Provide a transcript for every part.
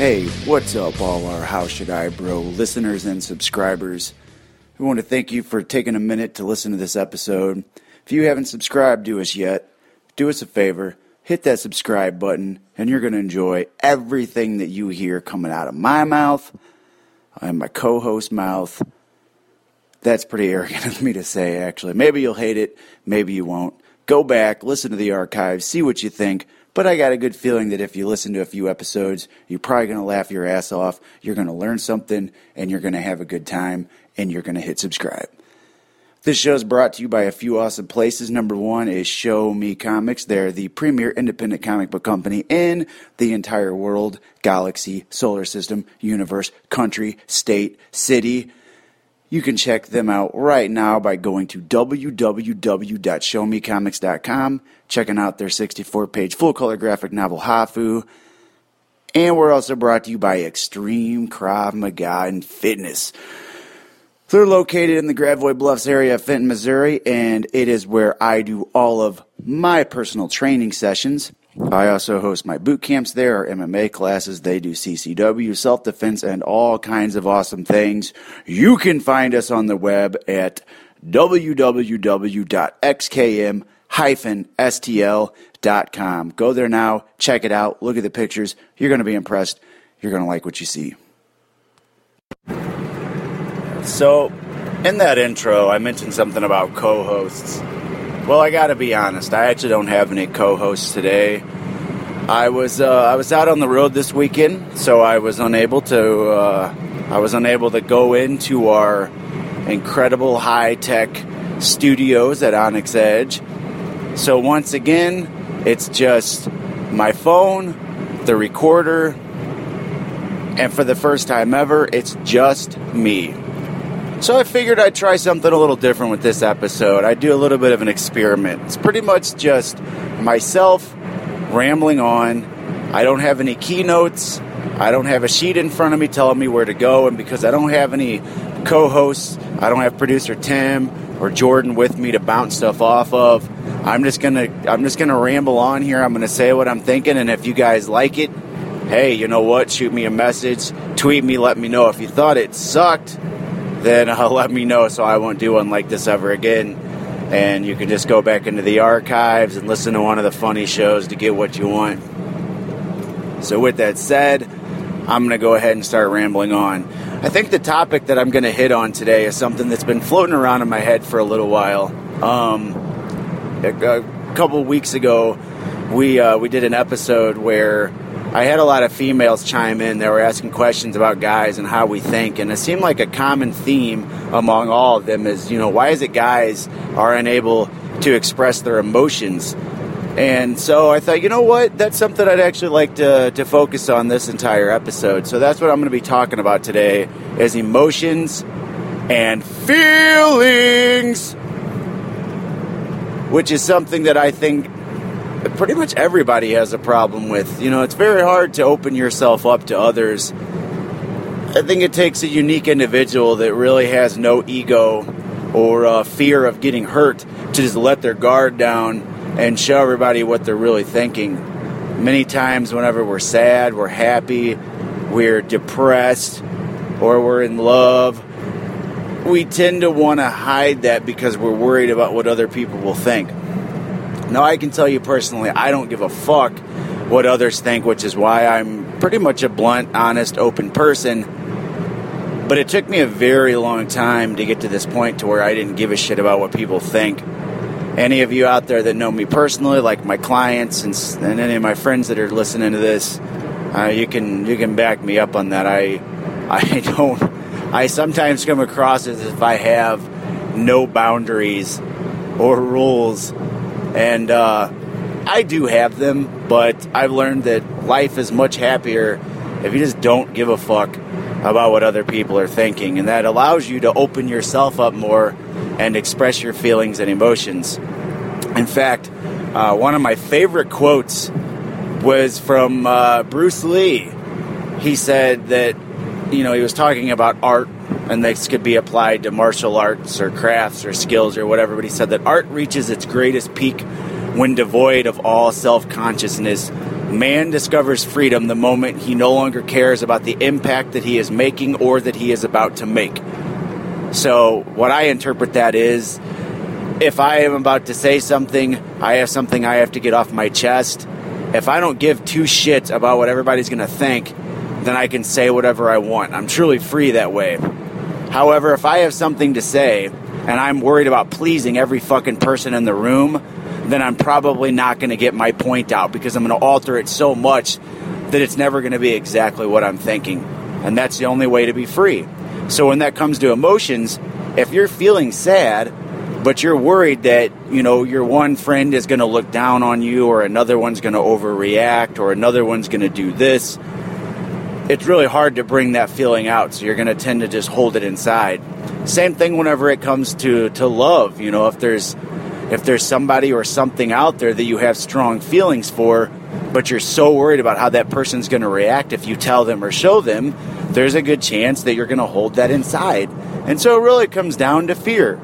Hey, what's up, all our How Should I Bro listeners and subscribers? We want to thank you for taking a minute to listen to this episode. If you haven't subscribed to us yet, do us a favor, hit that subscribe button, and you're going to enjoy everything that you hear coming out of my mouth and my co host mouth. That's pretty arrogant of me to say, actually. Maybe you'll hate it, maybe you won't. Go back, listen to the archives, see what you think. But I got a good feeling that if you listen to a few episodes, you're probably going to laugh your ass off. You're going to learn something, and you're going to have a good time, and you're going to hit subscribe. This show is brought to you by a few awesome places. Number one is Show Me Comics. They're the premier independent comic book company in the entire world, galaxy, solar system, universe, country, state, city. You can check them out right now by going to www.showmecomics.com, checking out their 64 page full color graphic novel Hafu. And we're also brought to you by Extreme Krav Maga and Fitness. They're located in the Gravois Bluffs area of Fenton, Missouri, and it is where I do all of my personal training sessions. I also host my boot camps there, MMA classes. They do CCW, self defense, and all kinds of awesome things. You can find us on the web at www.xkm-stl.com. Go there now, check it out, look at the pictures. You're going to be impressed. You're going to like what you see. So, in that intro, I mentioned something about co hosts. Well, I got to be honest. I actually don't have any co-hosts today. I was uh, I was out on the road this weekend, so I was unable to uh, I was unable to go into our incredible high tech studios at Onyx Edge. So once again, it's just my phone, the recorder, and for the first time ever, it's just me. So I figured I'd try something a little different with this episode. I'd do a little bit of an experiment. It's pretty much just myself rambling on. I don't have any keynotes. I don't have a sheet in front of me telling me where to go. And because I don't have any co hosts, I don't have producer Tim or Jordan with me to bounce stuff off of. I'm just gonna I'm just gonna ramble on here. I'm gonna say what I'm thinking, and if you guys like it, hey, you know what? Shoot me a message, tweet me, let me know. If you thought it sucked, then uh, let me know so I won't do one like this ever again. And you can just go back into the archives and listen to one of the funny shows to get what you want. So, with that said, I'm going to go ahead and start rambling on. I think the topic that I'm going to hit on today is something that's been floating around in my head for a little while. Um, a, a couple weeks ago, we uh, we did an episode where I had a lot of females chime in. They were asking questions about guys and how we think, and it seemed like a common theme among all of them is, you know, why is it guys are unable to express their emotions? And so I thought, you know what, that's something I'd actually like to, to focus on this entire episode. So that's what I'm going to be talking about today is emotions and feelings, which is something that I think pretty much everybody has a problem with. You know, it's very hard to open yourself up to others. I think it takes a unique individual that really has no ego or uh, fear of getting hurt to just let their guard down and show everybody what they're really thinking. Many times, whenever we're sad, we're happy, we're depressed, or we're in love, we tend to want to hide that because we're worried about what other people will think. Now, I can tell you personally, I don't give a fuck what others think, which is why I'm pretty much a blunt, honest, open person. But it took me a very long time to get to this point to where I didn't give a shit about what people think. Any of you out there that know me personally, like my clients and, and any of my friends that are listening to this, uh, you can you can back me up on that. I I don't. I sometimes come across as if I have no boundaries or rules and uh, I do have them, but I've learned that life is much happier if you just don't give a fuck about what other people are thinking. And that allows you to open yourself up more and express your feelings and emotions. In fact, uh, one of my favorite quotes was from uh, Bruce Lee. He said that, you know, he was talking about art and this could be applied to martial arts or crafts or skills or whatever. But he said that art reaches its greatest peak when devoid of all self consciousness Man discovers freedom the moment he no longer cares about the impact that he is making or that he is about to make. So, what I interpret that is if I am about to say something, I have something I have to get off my chest. If I don't give two shits about what everybody's going to think, then I can say whatever I want. I'm truly free that way. However, if I have something to say and I'm worried about pleasing every fucking person in the room, then I'm probably not going to get my point out because I'm going to alter it so much that it's never going to be exactly what I'm thinking. And that's the only way to be free. So when that comes to emotions, if you're feeling sad, but you're worried that, you know, your one friend is going to look down on you or another one's going to overreact or another one's going to do this, it's really hard to bring that feeling out. So you're going to tend to just hold it inside. Same thing whenever it comes to, to love. You know, if there's if there's somebody or something out there that you have strong feelings for, but you're so worried about how that person's going to react if you tell them or show them, there's a good chance that you're going to hold that inside. And so it really comes down to fear.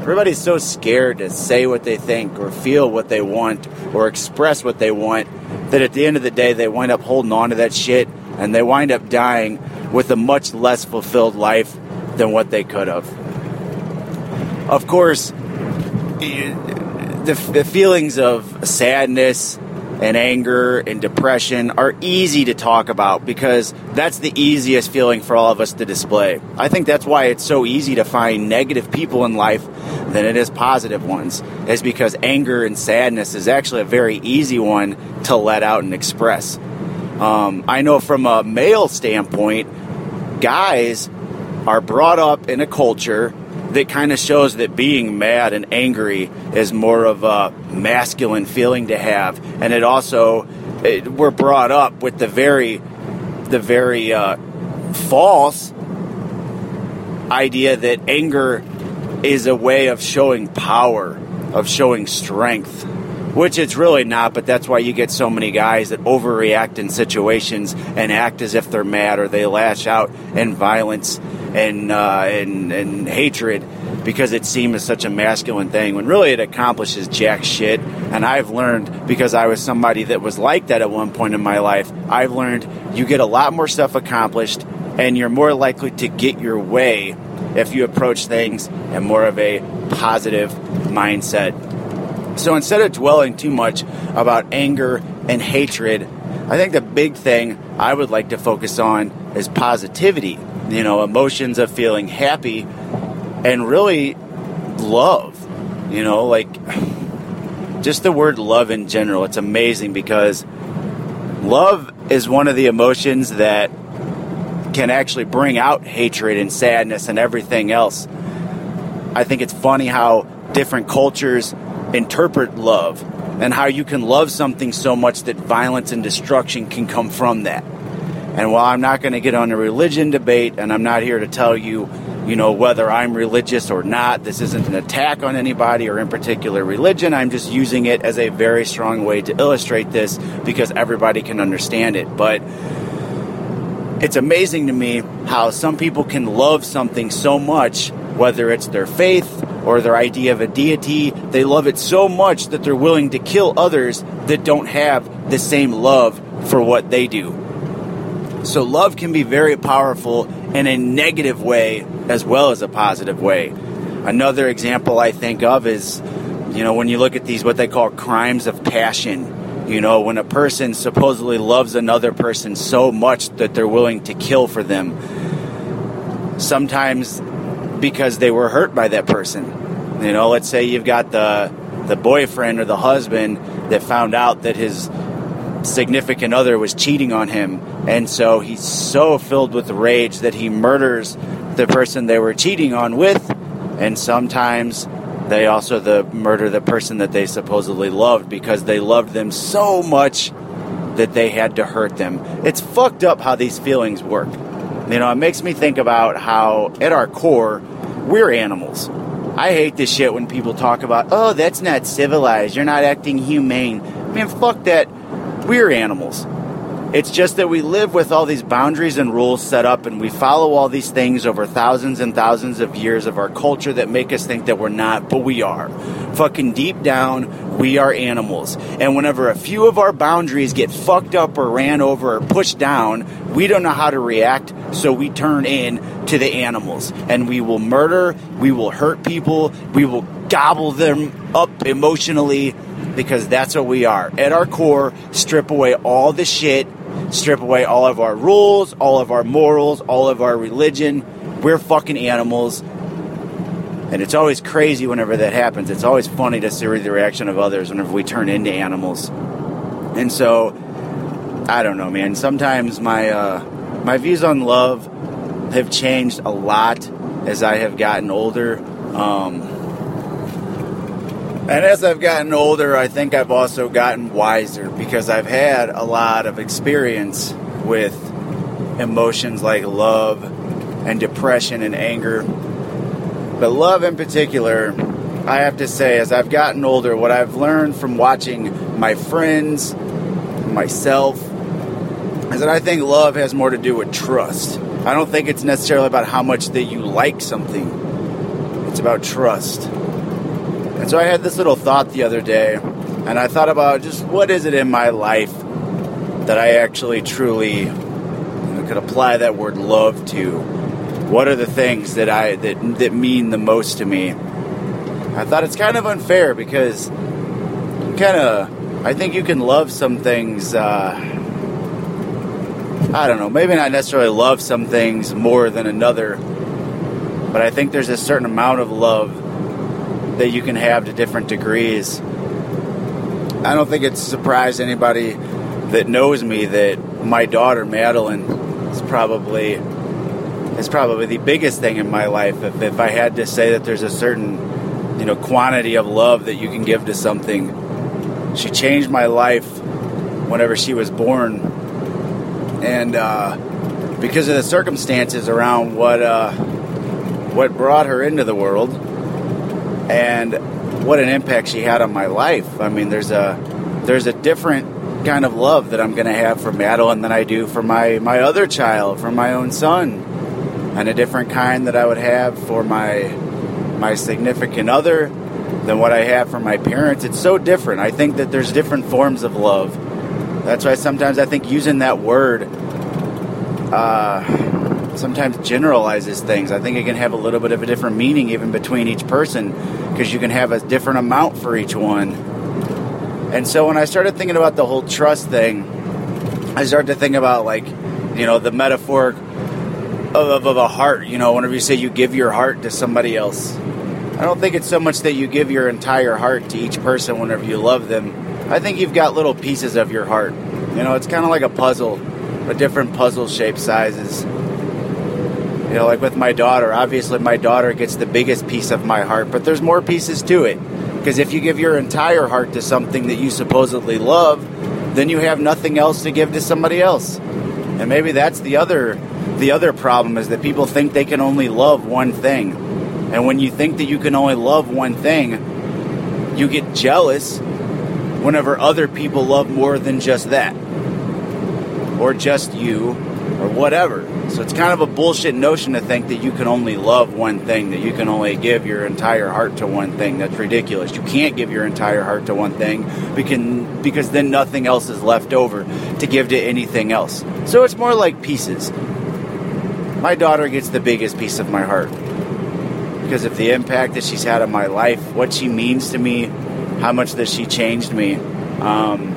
Everybody's so scared to say what they think or feel what they want or express what they want that at the end of the day they wind up holding on to that shit and they wind up dying with a much less fulfilled life than what they could have. Of course, the, the feelings of sadness and anger and depression are easy to talk about because that's the easiest feeling for all of us to display. I think that's why it's so easy to find negative people in life than it is positive ones, is because anger and sadness is actually a very easy one to let out and express. Um, I know from a male standpoint, guys are brought up in a culture that kind of shows that being mad and angry is more of a masculine feeling to have, and it also it, we're brought up with the very the very uh, false idea that anger is a way of showing power, of showing strength, which it's really not, but that's why you get so many guys that overreact in situations and act as if they're mad or they lash out in violence and, uh, and, and hatred because it seems such a masculine thing when really it accomplishes jack shit. And I've learned because I was somebody that was like that at one point in my life, I've learned you get a lot more stuff accomplished and you're more likely to get your way if you approach things in more of a positive mindset. So instead of dwelling too much about anger and hatred, I think the big thing I would like to focus on is positivity. You know, emotions of feeling happy and really love. You know, like just the word love in general. It's amazing because love is one of the emotions that can actually bring out hatred and sadness and everything else. I think it's funny how different cultures interpret love and how you can love something so much that violence and destruction can come from that. And while I'm not going to get on a religion debate and I'm not here to tell you, you know, whether I'm religious or not, this isn't an attack on anybody or in particular religion. I'm just using it as a very strong way to illustrate this because everybody can understand it. But it's amazing to me how some people can love something so much, whether it's their faith or their idea of a deity, they love it so much that they're willing to kill others that don't have the same love for what they do. So, love can be very powerful in a negative way as well as a positive way. Another example I think of is, you know, when you look at these, what they call crimes of passion. You know, when a person supposedly loves another person so much that they're willing to kill for them. Sometimes because they were hurt by that person. You know, let's say you've got the the boyfriend or the husband that found out that his significant other was cheating on him, and so he's so filled with rage that he murders the person they were cheating on with, and sometimes they also the murder the person that they supposedly loved because they loved them so much that they had to hurt them. It's fucked up how these feelings work. You know, it makes me think about how, at our core, we're animals. I hate this shit when people talk about, oh, that's not civilized. You're not acting humane. Man, fuck that. We're animals. It's just that we live with all these boundaries and rules set up, and we follow all these things over thousands and thousands of years of our culture that make us think that we're not, but we are. Fucking deep down, we are animals. And whenever a few of our boundaries get fucked up or ran over or pushed down, we don't know how to react, so we turn in to the animals. And we will murder, we will hurt people, we will gobble them up emotionally because that's what we are. At our core, strip away all the shit, strip away all of our rules, all of our morals, all of our religion. We're fucking animals. And it's always crazy whenever that happens. It's always funny to see the reaction of others whenever we turn into animals. And so, I don't know, man. Sometimes my uh, my views on love have changed a lot as I have gotten older. Um, and as I've gotten older, I think I've also gotten wiser because I've had a lot of experience with emotions like love and depression and anger. But love in particular, I have to say, as I've gotten older, what I've learned from watching my friends, myself, is that I think love has more to do with trust. I don't think it's necessarily about how much that you like something, it's about trust. And so I had this little thought the other day, and I thought about just what is it in my life that I actually truly could apply that word love to. What are the things that I that that mean the most to me? I thought it's kind of unfair because kind of I think you can love some things. Uh, I don't know, maybe not necessarily love some things more than another, but I think there's a certain amount of love that you can have to different degrees. I don't think it's surprised anybody that knows me that my daughter Madeline is probably is probably the biggest thing in my life. If, if I had to say that there's a certain you know quantity of love that you can give to something, she changed my life whenever she was born, and uh, because of the circumstances around what uh, what brought her into the world and what an impact she had on my life. I mean, there's a there's a different kind of love that I'm going to have for Madeline than I do for my my other child, for my own son, and a different kind that I would have for my my significant other than what I have for my parents. It's so different. I think that there's different forms of love. That's why sometimes I think using that word uh, sometimes generalizes things. I think it can have a little bit of a different meaning even between each person because you can have a different amount for each one. And so when I started thinking about the whole trust thing, I started to think about like, you know, the metaphor of, of, of, a heart. You know, whenever you say you give your heart to somebody else, I don't think it's so much that you give your entire heart to each person whenever you love them. I think you've got little pieces of your heart. You know, it's kind of like a puzzle, but different puzzle shape sizes. You know, like with my daughter, obviously my daughter gets the biggest piece of my heart, but there's more pieces to it. Because if you give your entire heart to something that you supposedly love, then you have nothing else to give to somebody else. And maybe that's the other the other problem is that people think they can only love one thing. And when you think that you can only love one thing, you get jealous whenever other people love more than just that. Or just you or whatever. So it's kind of a bullshit notion to think that you can only love one thing, that you can only give your entire heart to one thing. That's ridiculous. You can't give your entire heart to one thing because, because then nothing else is left over to give to anything else. So it's more like pieces. My daughter gets the biggest piece of my heart because of the impact that she's had on my life, what she means to me, how much that she changed me. Um,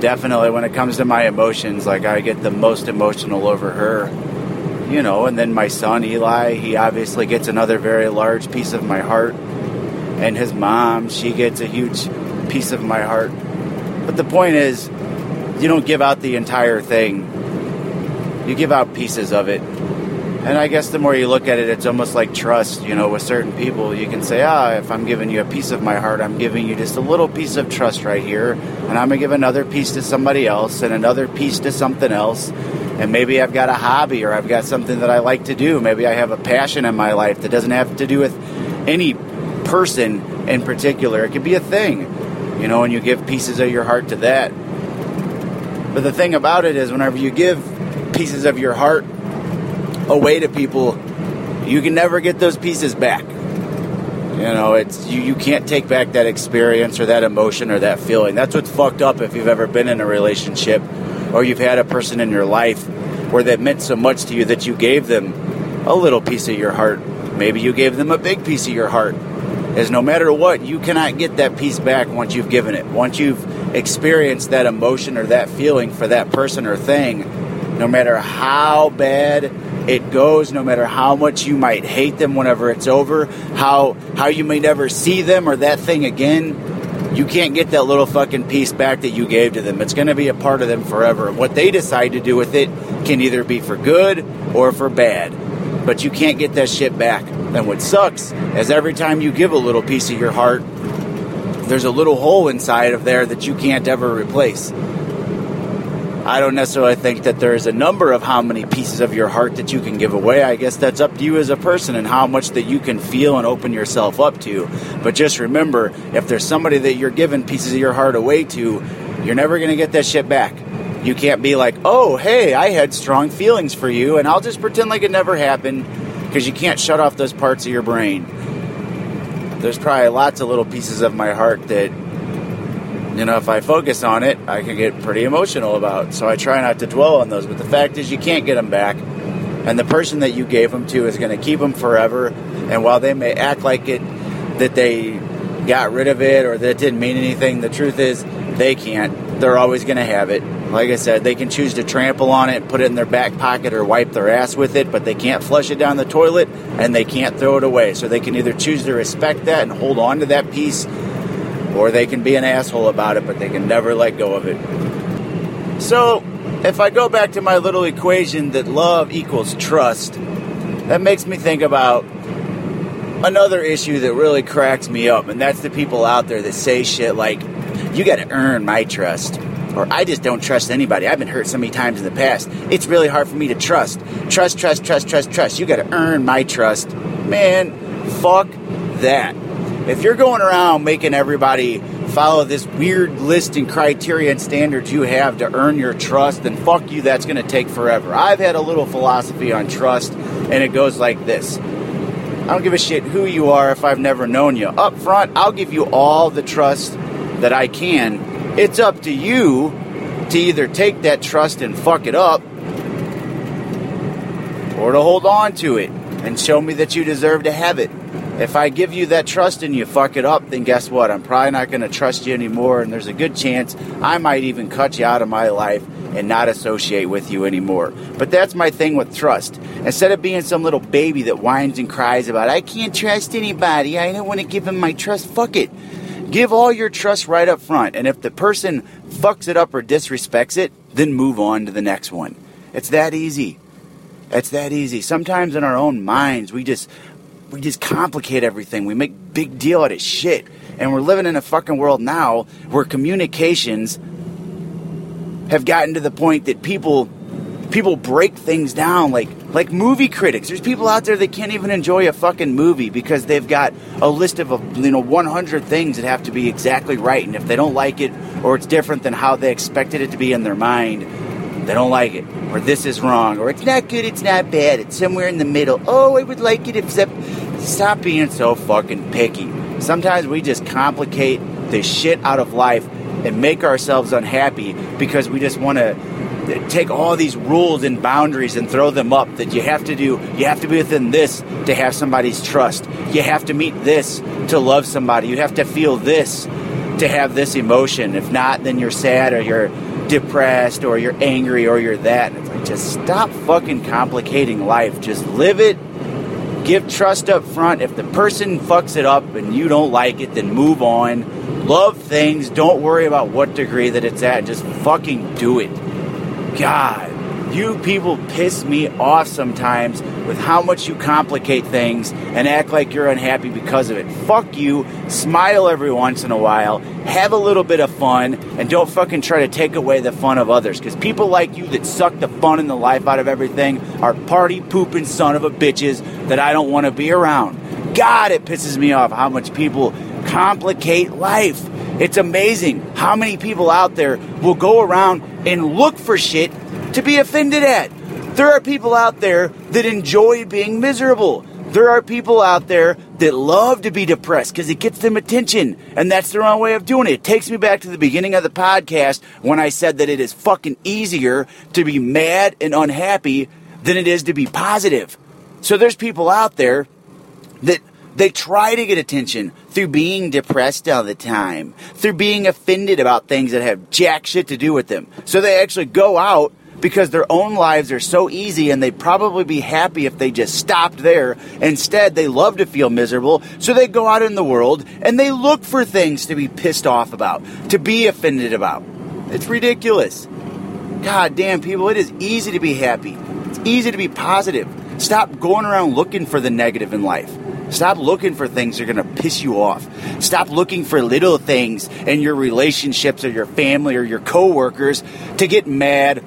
definitely when it comes to my emotions, like I get the most emotional over her. You know, and then my son Eli, he obviously gets another very large piece of my heart. And his mom, she gets a huge piece of my heart. But the point is, you don't give out the entire thing. You give out pieces of it. And I guess the more you look at it, it's almost like trust. You know, with certain people, you can say, ah, if I'm giving you a piece of my heart, I'm giving you just a little piece of trust right here. And I'm going to give another piece to somebody else and another piece to something else. And maybe I've got a hobby or I've got something that I like to do. Maybe I have a passion in my life that doesn't have to do with any person in particular. It could be a thing, you know, and you give pieces of your heart to that. But the thing about it is, whenever you give pieces of your heart away to people, you can never get those pieces back. You know, it's you, you can't take back that experience or that emotion or that feeling. That's what's fucked up if you've ever been in a relationship or you've had a person in your life where that meant so much to you that you gave them a little piece of your heart. Maybe you gave them a big piece of your heart. Is no matter what, you cannot get that piece back once you've given it. Once you've experienced that emotion or that feeling for that person or thing, no matter how bad it goes, no matter how much you might hate them whenever it's over, how how you may never see them or that thing again, you can't get that little fucking piece back that you gave to them. It's going to be a part of them forever. What they decide to do with it can either be for good or for bad but you can't get that shit back. And what sucks is every time you give a little piece of your heart, there's a little hole inside of there that you can't ever replace. I don't necessarily think that there's a number of how many pieces of your heart that you can give away. I guess that's up to you as a person and how much that you can feel and open yourself up to. But just remember, if there's somebody that you're giving pieces of your heart away to, you're never going to get that shit back. You can't be like, oh, hey, I had strong feelings for you, and I'll just pretend like it never happened because you can't shut off those parts of your brain. There's probably lots of little pieces of my heart that, you know, if I focus on it, I can get pretty emotional about. So I try not to dwell on those. But the fact is, you can't get them back. And the person that you gave them to is going to keep them forever. And while they may act like it, that they got rid of it or that it didn't mean anything, the truth is they can't. They're always going to have it. Like I said, they can choose to trample on it, put it in their back pocket, or wipe their ass with it, but they can't flush it down the toilet and they can't throw it away. So they can either choose to respect that and hold on to that piece, or they can be an asshole about it, but they can never let go of it. So, if I go back to my little equation that love equals trust, that makes me think about another issue that really cracks me up, and that's the people out there that say shit like, you gotta earn my trust or I just don't trust anybody. I've been hurt so many times in the past. It's really hard for me to trust. Trust, trust, trust, trust, trust. You got to earn my trust. Man, fuck that. If you're going around making everybody follow this weird list and criteria and standards you have to earn your trust, then fuck you, that's going to take forever. I've had a little philosophy on trust, and it goes like this. I don't give a shit who you are if I've never known you. Up front, I'll give you all the trust that I can it's up to you to either take that trust and fuck it up or to hold on to it and show me that you deserve to have it. If I give you that trust and you fuck it up, then guess what? I'm probably not going to trust you anymore, and there's a good chance I might even cut you out of my life and not associate with you anymore. But that's my thing with trust. Instead of being some little baby that whines and cries about, I can't trust anybody, I don't want to give him my trust, fuck it. Give all your trust right up front, and if the person fucks it up or disrespects it, then move on to the next one. It's that easy. It's that easy. Sometimes in our own minds, we just we just complicate everything. We make big deal out of shit. And we're living in a fucking world now where communications have gotten to the point that people people break things down like like movie critics. There's people out there that can't even enjoy a fucking movie because they've got a list of you know 100 things that have to be exactly right, and if they don't like it or it's different than how they expected it to be in their mind, they don't like it. Or this is wrong, or it's not good, it's not bad, it's somewhere in the middle. Oh, I would like it except stop being so fucking picky. Sometimes we just complicate the shit out of life and make ourselves unhappy because we just want to eh, take all these rules and boundaries and throw them up that you have to do you have to be within this to have somebody's trust you have to meet this to love somebody you have to feel this to have this emotion if not then you're sad or you're depressed or you're angry or you're that. It's like just stop fucking complicating life. Just live it. Give trust up front. If the person fucks it up and you don't like it then move on. Love things. Don't worry about what degree that it's at. Just fucking do it. God, you people piss me off sometimes with how much you complicate things and act like you're unhappy because of it. Fuck you. Smile every once in a while. Have a little bit of fun and don't fucking try to take away the fun of others. Because people like you that suck the fun and the life out of everything are party pooping son of a bitches that I don't want to be around. God, it pisses me off how much people complicate life. It's amazing how many people out there will go around and look for shit to be offended at. There are people out there that enjoy being miserable. There are people out there that love to be depressed because it gets them attention, and that's the wrong way of doing it. It takes me back to the beginning of the podcast when I said that it is fucking easier to be mad and unhappy than it is to be positive. So there's people out there that they try to get attention through being depressed all the time, through being offended about things that have jack shit to do with them. So they actually go out because their own lives are so easy and they'd probably be happy if they just stopped there. Instead, they love to feel miserable, so they go out in the world and they look for things to be pissed off about, to be offended about. It's ridiculous. God damn, people, it is easy to be happy. It's easy to be positive. Stop going around looking for the negative in life. Stop looking for things that are going to piss you off. Stop looking for little things in your relationships or your family or your coworkers to get mad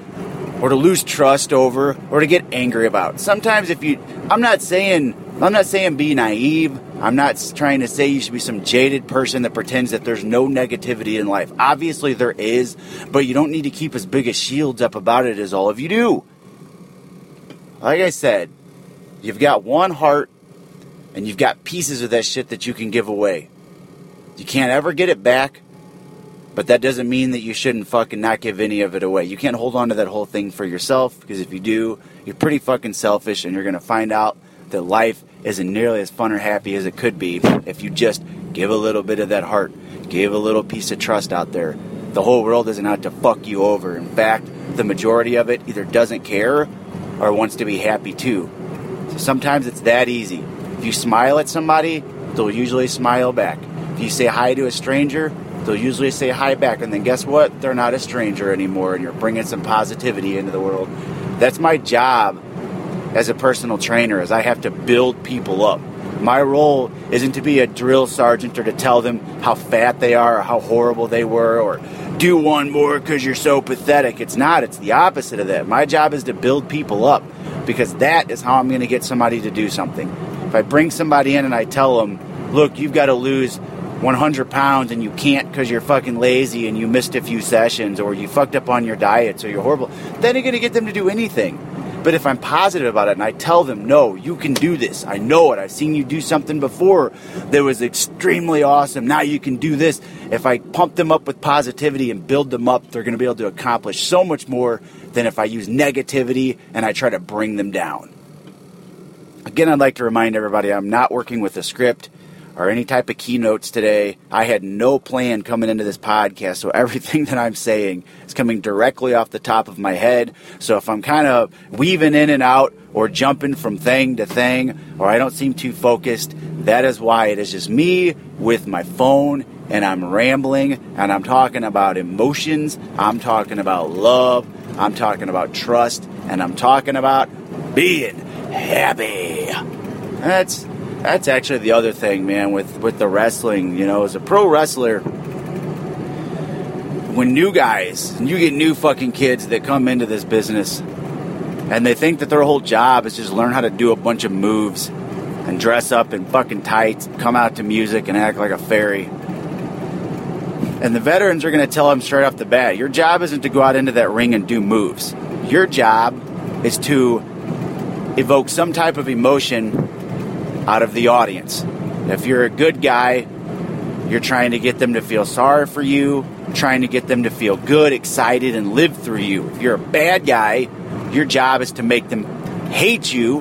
or to lose trust over or to get angry about. Sometimes if you I'm not saying I'm not saying be naive. I'm not trying to say you should be some jaded person that pretends that there's no negativity in life. Obviously there is, but you don't need to keep as big a shields up about it as all of you do. Like I said, you've got one heart and you've got pieces of that shit that you can give away. You can't ever get it back, but that doesn't mean that you shouldn't fucking not give any of it away. You can't hold on to that whole thing for yourself because if you do, you're pretty fucking selfish and you're going to find out that life isn't nearly as fun or happy as it could be if you just give a little bit of that heart, give a little piece of trust out there. The whole world isn't out to fuck you over. In fact, the majority of it either doesn't care or wants to be happy too. So sometimes it's that easy. If you smile at somebody, they'll usually smile back. If you say hi to a stranger, they'll usually say hi back. And then guess what? They're not a stranger anymore, and you're bringing some positivity into the world. That's my job as a personal trainer, is I have to build people up. My role isn't to be a drill sergeant or to tell them how fat they are or how horrible they were or do one more because you're so pathetic. It's not, it's the opposite of that. My job is to build people up because that is how I'm going to get somebody to do something. If I bring somebody in and I tell them, look, you've got to lose 100 pounds and you can't because you're fucking lazy and you missed a few sessions or you fucked up on your diet so you're horrible, then you're going to get them to do anything. But if I'm positive about it and I tell them, no, you can do this. I know it. I've seen you do something before that was extremely awesome. Now you can do this. If I pump them up with positivity and build them up, they're going to be able to accomplish so much more than if I use negativity and I try to bring them down. Again, I'd like to remind everybody I'm not working with a script or any type of keynotes today. I had no plan coming into this podcast, so everything that I'm saying is coming directly off the top of my head. So if I'm kind of weaving in and out or jumping from thing to thing, or I don't seem too focused, that is why it is just me with my phone and I'm rambling and I'm talking about emotions, I'm talking about love, I'm talking about trust, and I'm talking about being happy. That's that's actually the other thing, man, with, with the wrestling. You know, as a pro wrestler, when new guys, and you get new fucking kids that come into this business and they think that their whole job is just learn how to do a bunch of moves and dress up in fucking tights, come out to music and act like a fairy. And the veterans are going to tell them straight off the bat your job isn't to go out into that ring and do moves. Your job is to evoke some type of emotion out of the audience. If you're a good guy, you're trying to get them to feel sorry for you, trying to get them to feel good, excited, and live through you. If you're a bad guy, your job is to make them hate you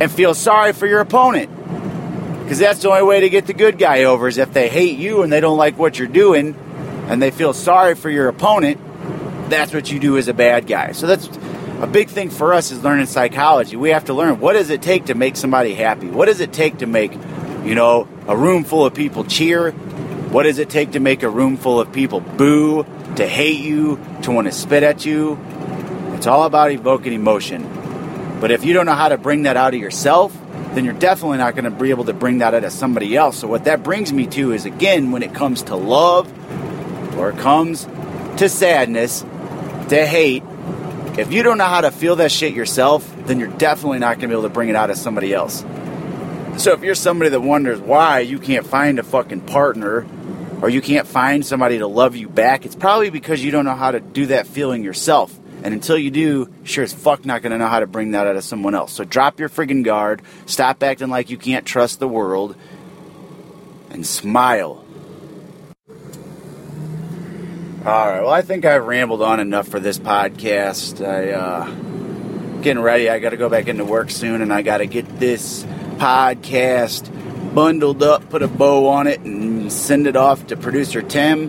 and feel sorry for your opponent. Because that's the only way to get the good guy over is if they hate you and they don't like what you're doing and they feel sorry for your opponent, that's what you do as a bad guy. So that's a big thing for us is learning psychology. We have to learn what does it take to make somebody happy? What does it take to make, you know, a room full of people cheer? What does it take to make a room full of people boo, to hate you, to want to spit at you? It's all about evoking emotion. But if you don't know how to bring that out of yourself, then you're definitely not going to be able to bring that out of somebody else. So what that brings me to is again when it comes to love or it comes to sadness, to hate, if you don't know how to feel that shit yourself, then you're definitely not going to be able to bring it out of somebody else. So if you're somebody that wonders why you can't find a fucking partner or you can't find somebody to love you back, it's probably because you don't know how to do that feeling yourself. And until you do, sure as fuck not gonna know how to bring that out of someone else. So drop your friggin' guard, stop acting like you can't trust the world, and smile. Alright, well, I think I've rambled on enough for this podcast. I, uh, getting ready. I gotta go back into work soon, and I gotta get this podcast bundled up, put a bow on it, and send it off to producer Tim.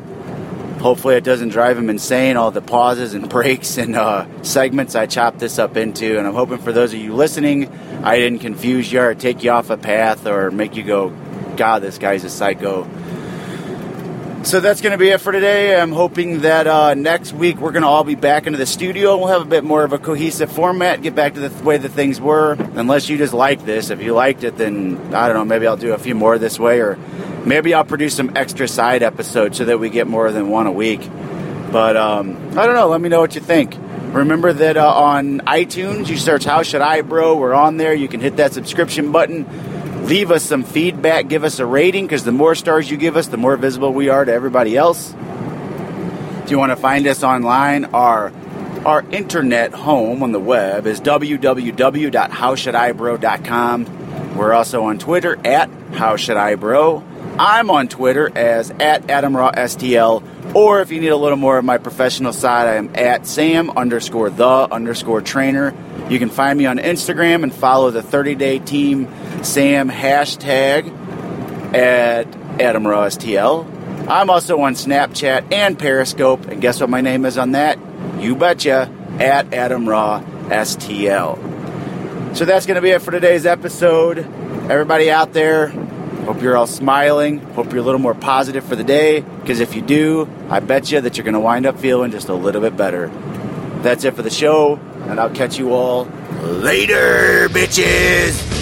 Hopefully, it doesn't drive him insane. All the pauses and breaks and uh, segments I chopped this up into, and I'm hoping for those of you listening, I didn't confuse you or take you off a path or make you go, "God, this guy's a psycho." So that's going to be it for today. I'm hoping that uh, next week we're going to all be back into the studio. We'll have a bit more of a cohesive format, get back to the way that things were. Unless you just like this. If you liked it, then I don't know, maybe I'll do a few more this way, or maybe I'll produce some extra side episodes so that we get more than one a week. But um, I don't know. Let me know what you think. Remember that uh, on iTunes, you search How Should I Bro. We're on there. You can hit that subscription button leave us some feedback, give us a rating, because the more stars you give us, the more visible we are to everybody else. If you want to find us online, our our internet home on the web is www.howshouldibro.com. We're also on Twitter at howshouldibro. I'm on Twitter as at AdamRawSTL, or if you need a little more of my professional side, I am at Sam underscore the underscore trainer. You can find me on Instagram and follow the 30 Day Team Sam hashtag at Adam Raw STL. I'm also on Snapchat and Periscope, and guess what my name is on that? You betcha, at Adam Raw STL. So that's going to be it for today's episode. Everybody out there, hope you're all smiling. Hope you're a little more positive for the day, because if you do, I bet you that you're going to wind up feeling just a little bit better. That's it for the show, and I'll catch you all later, bitches!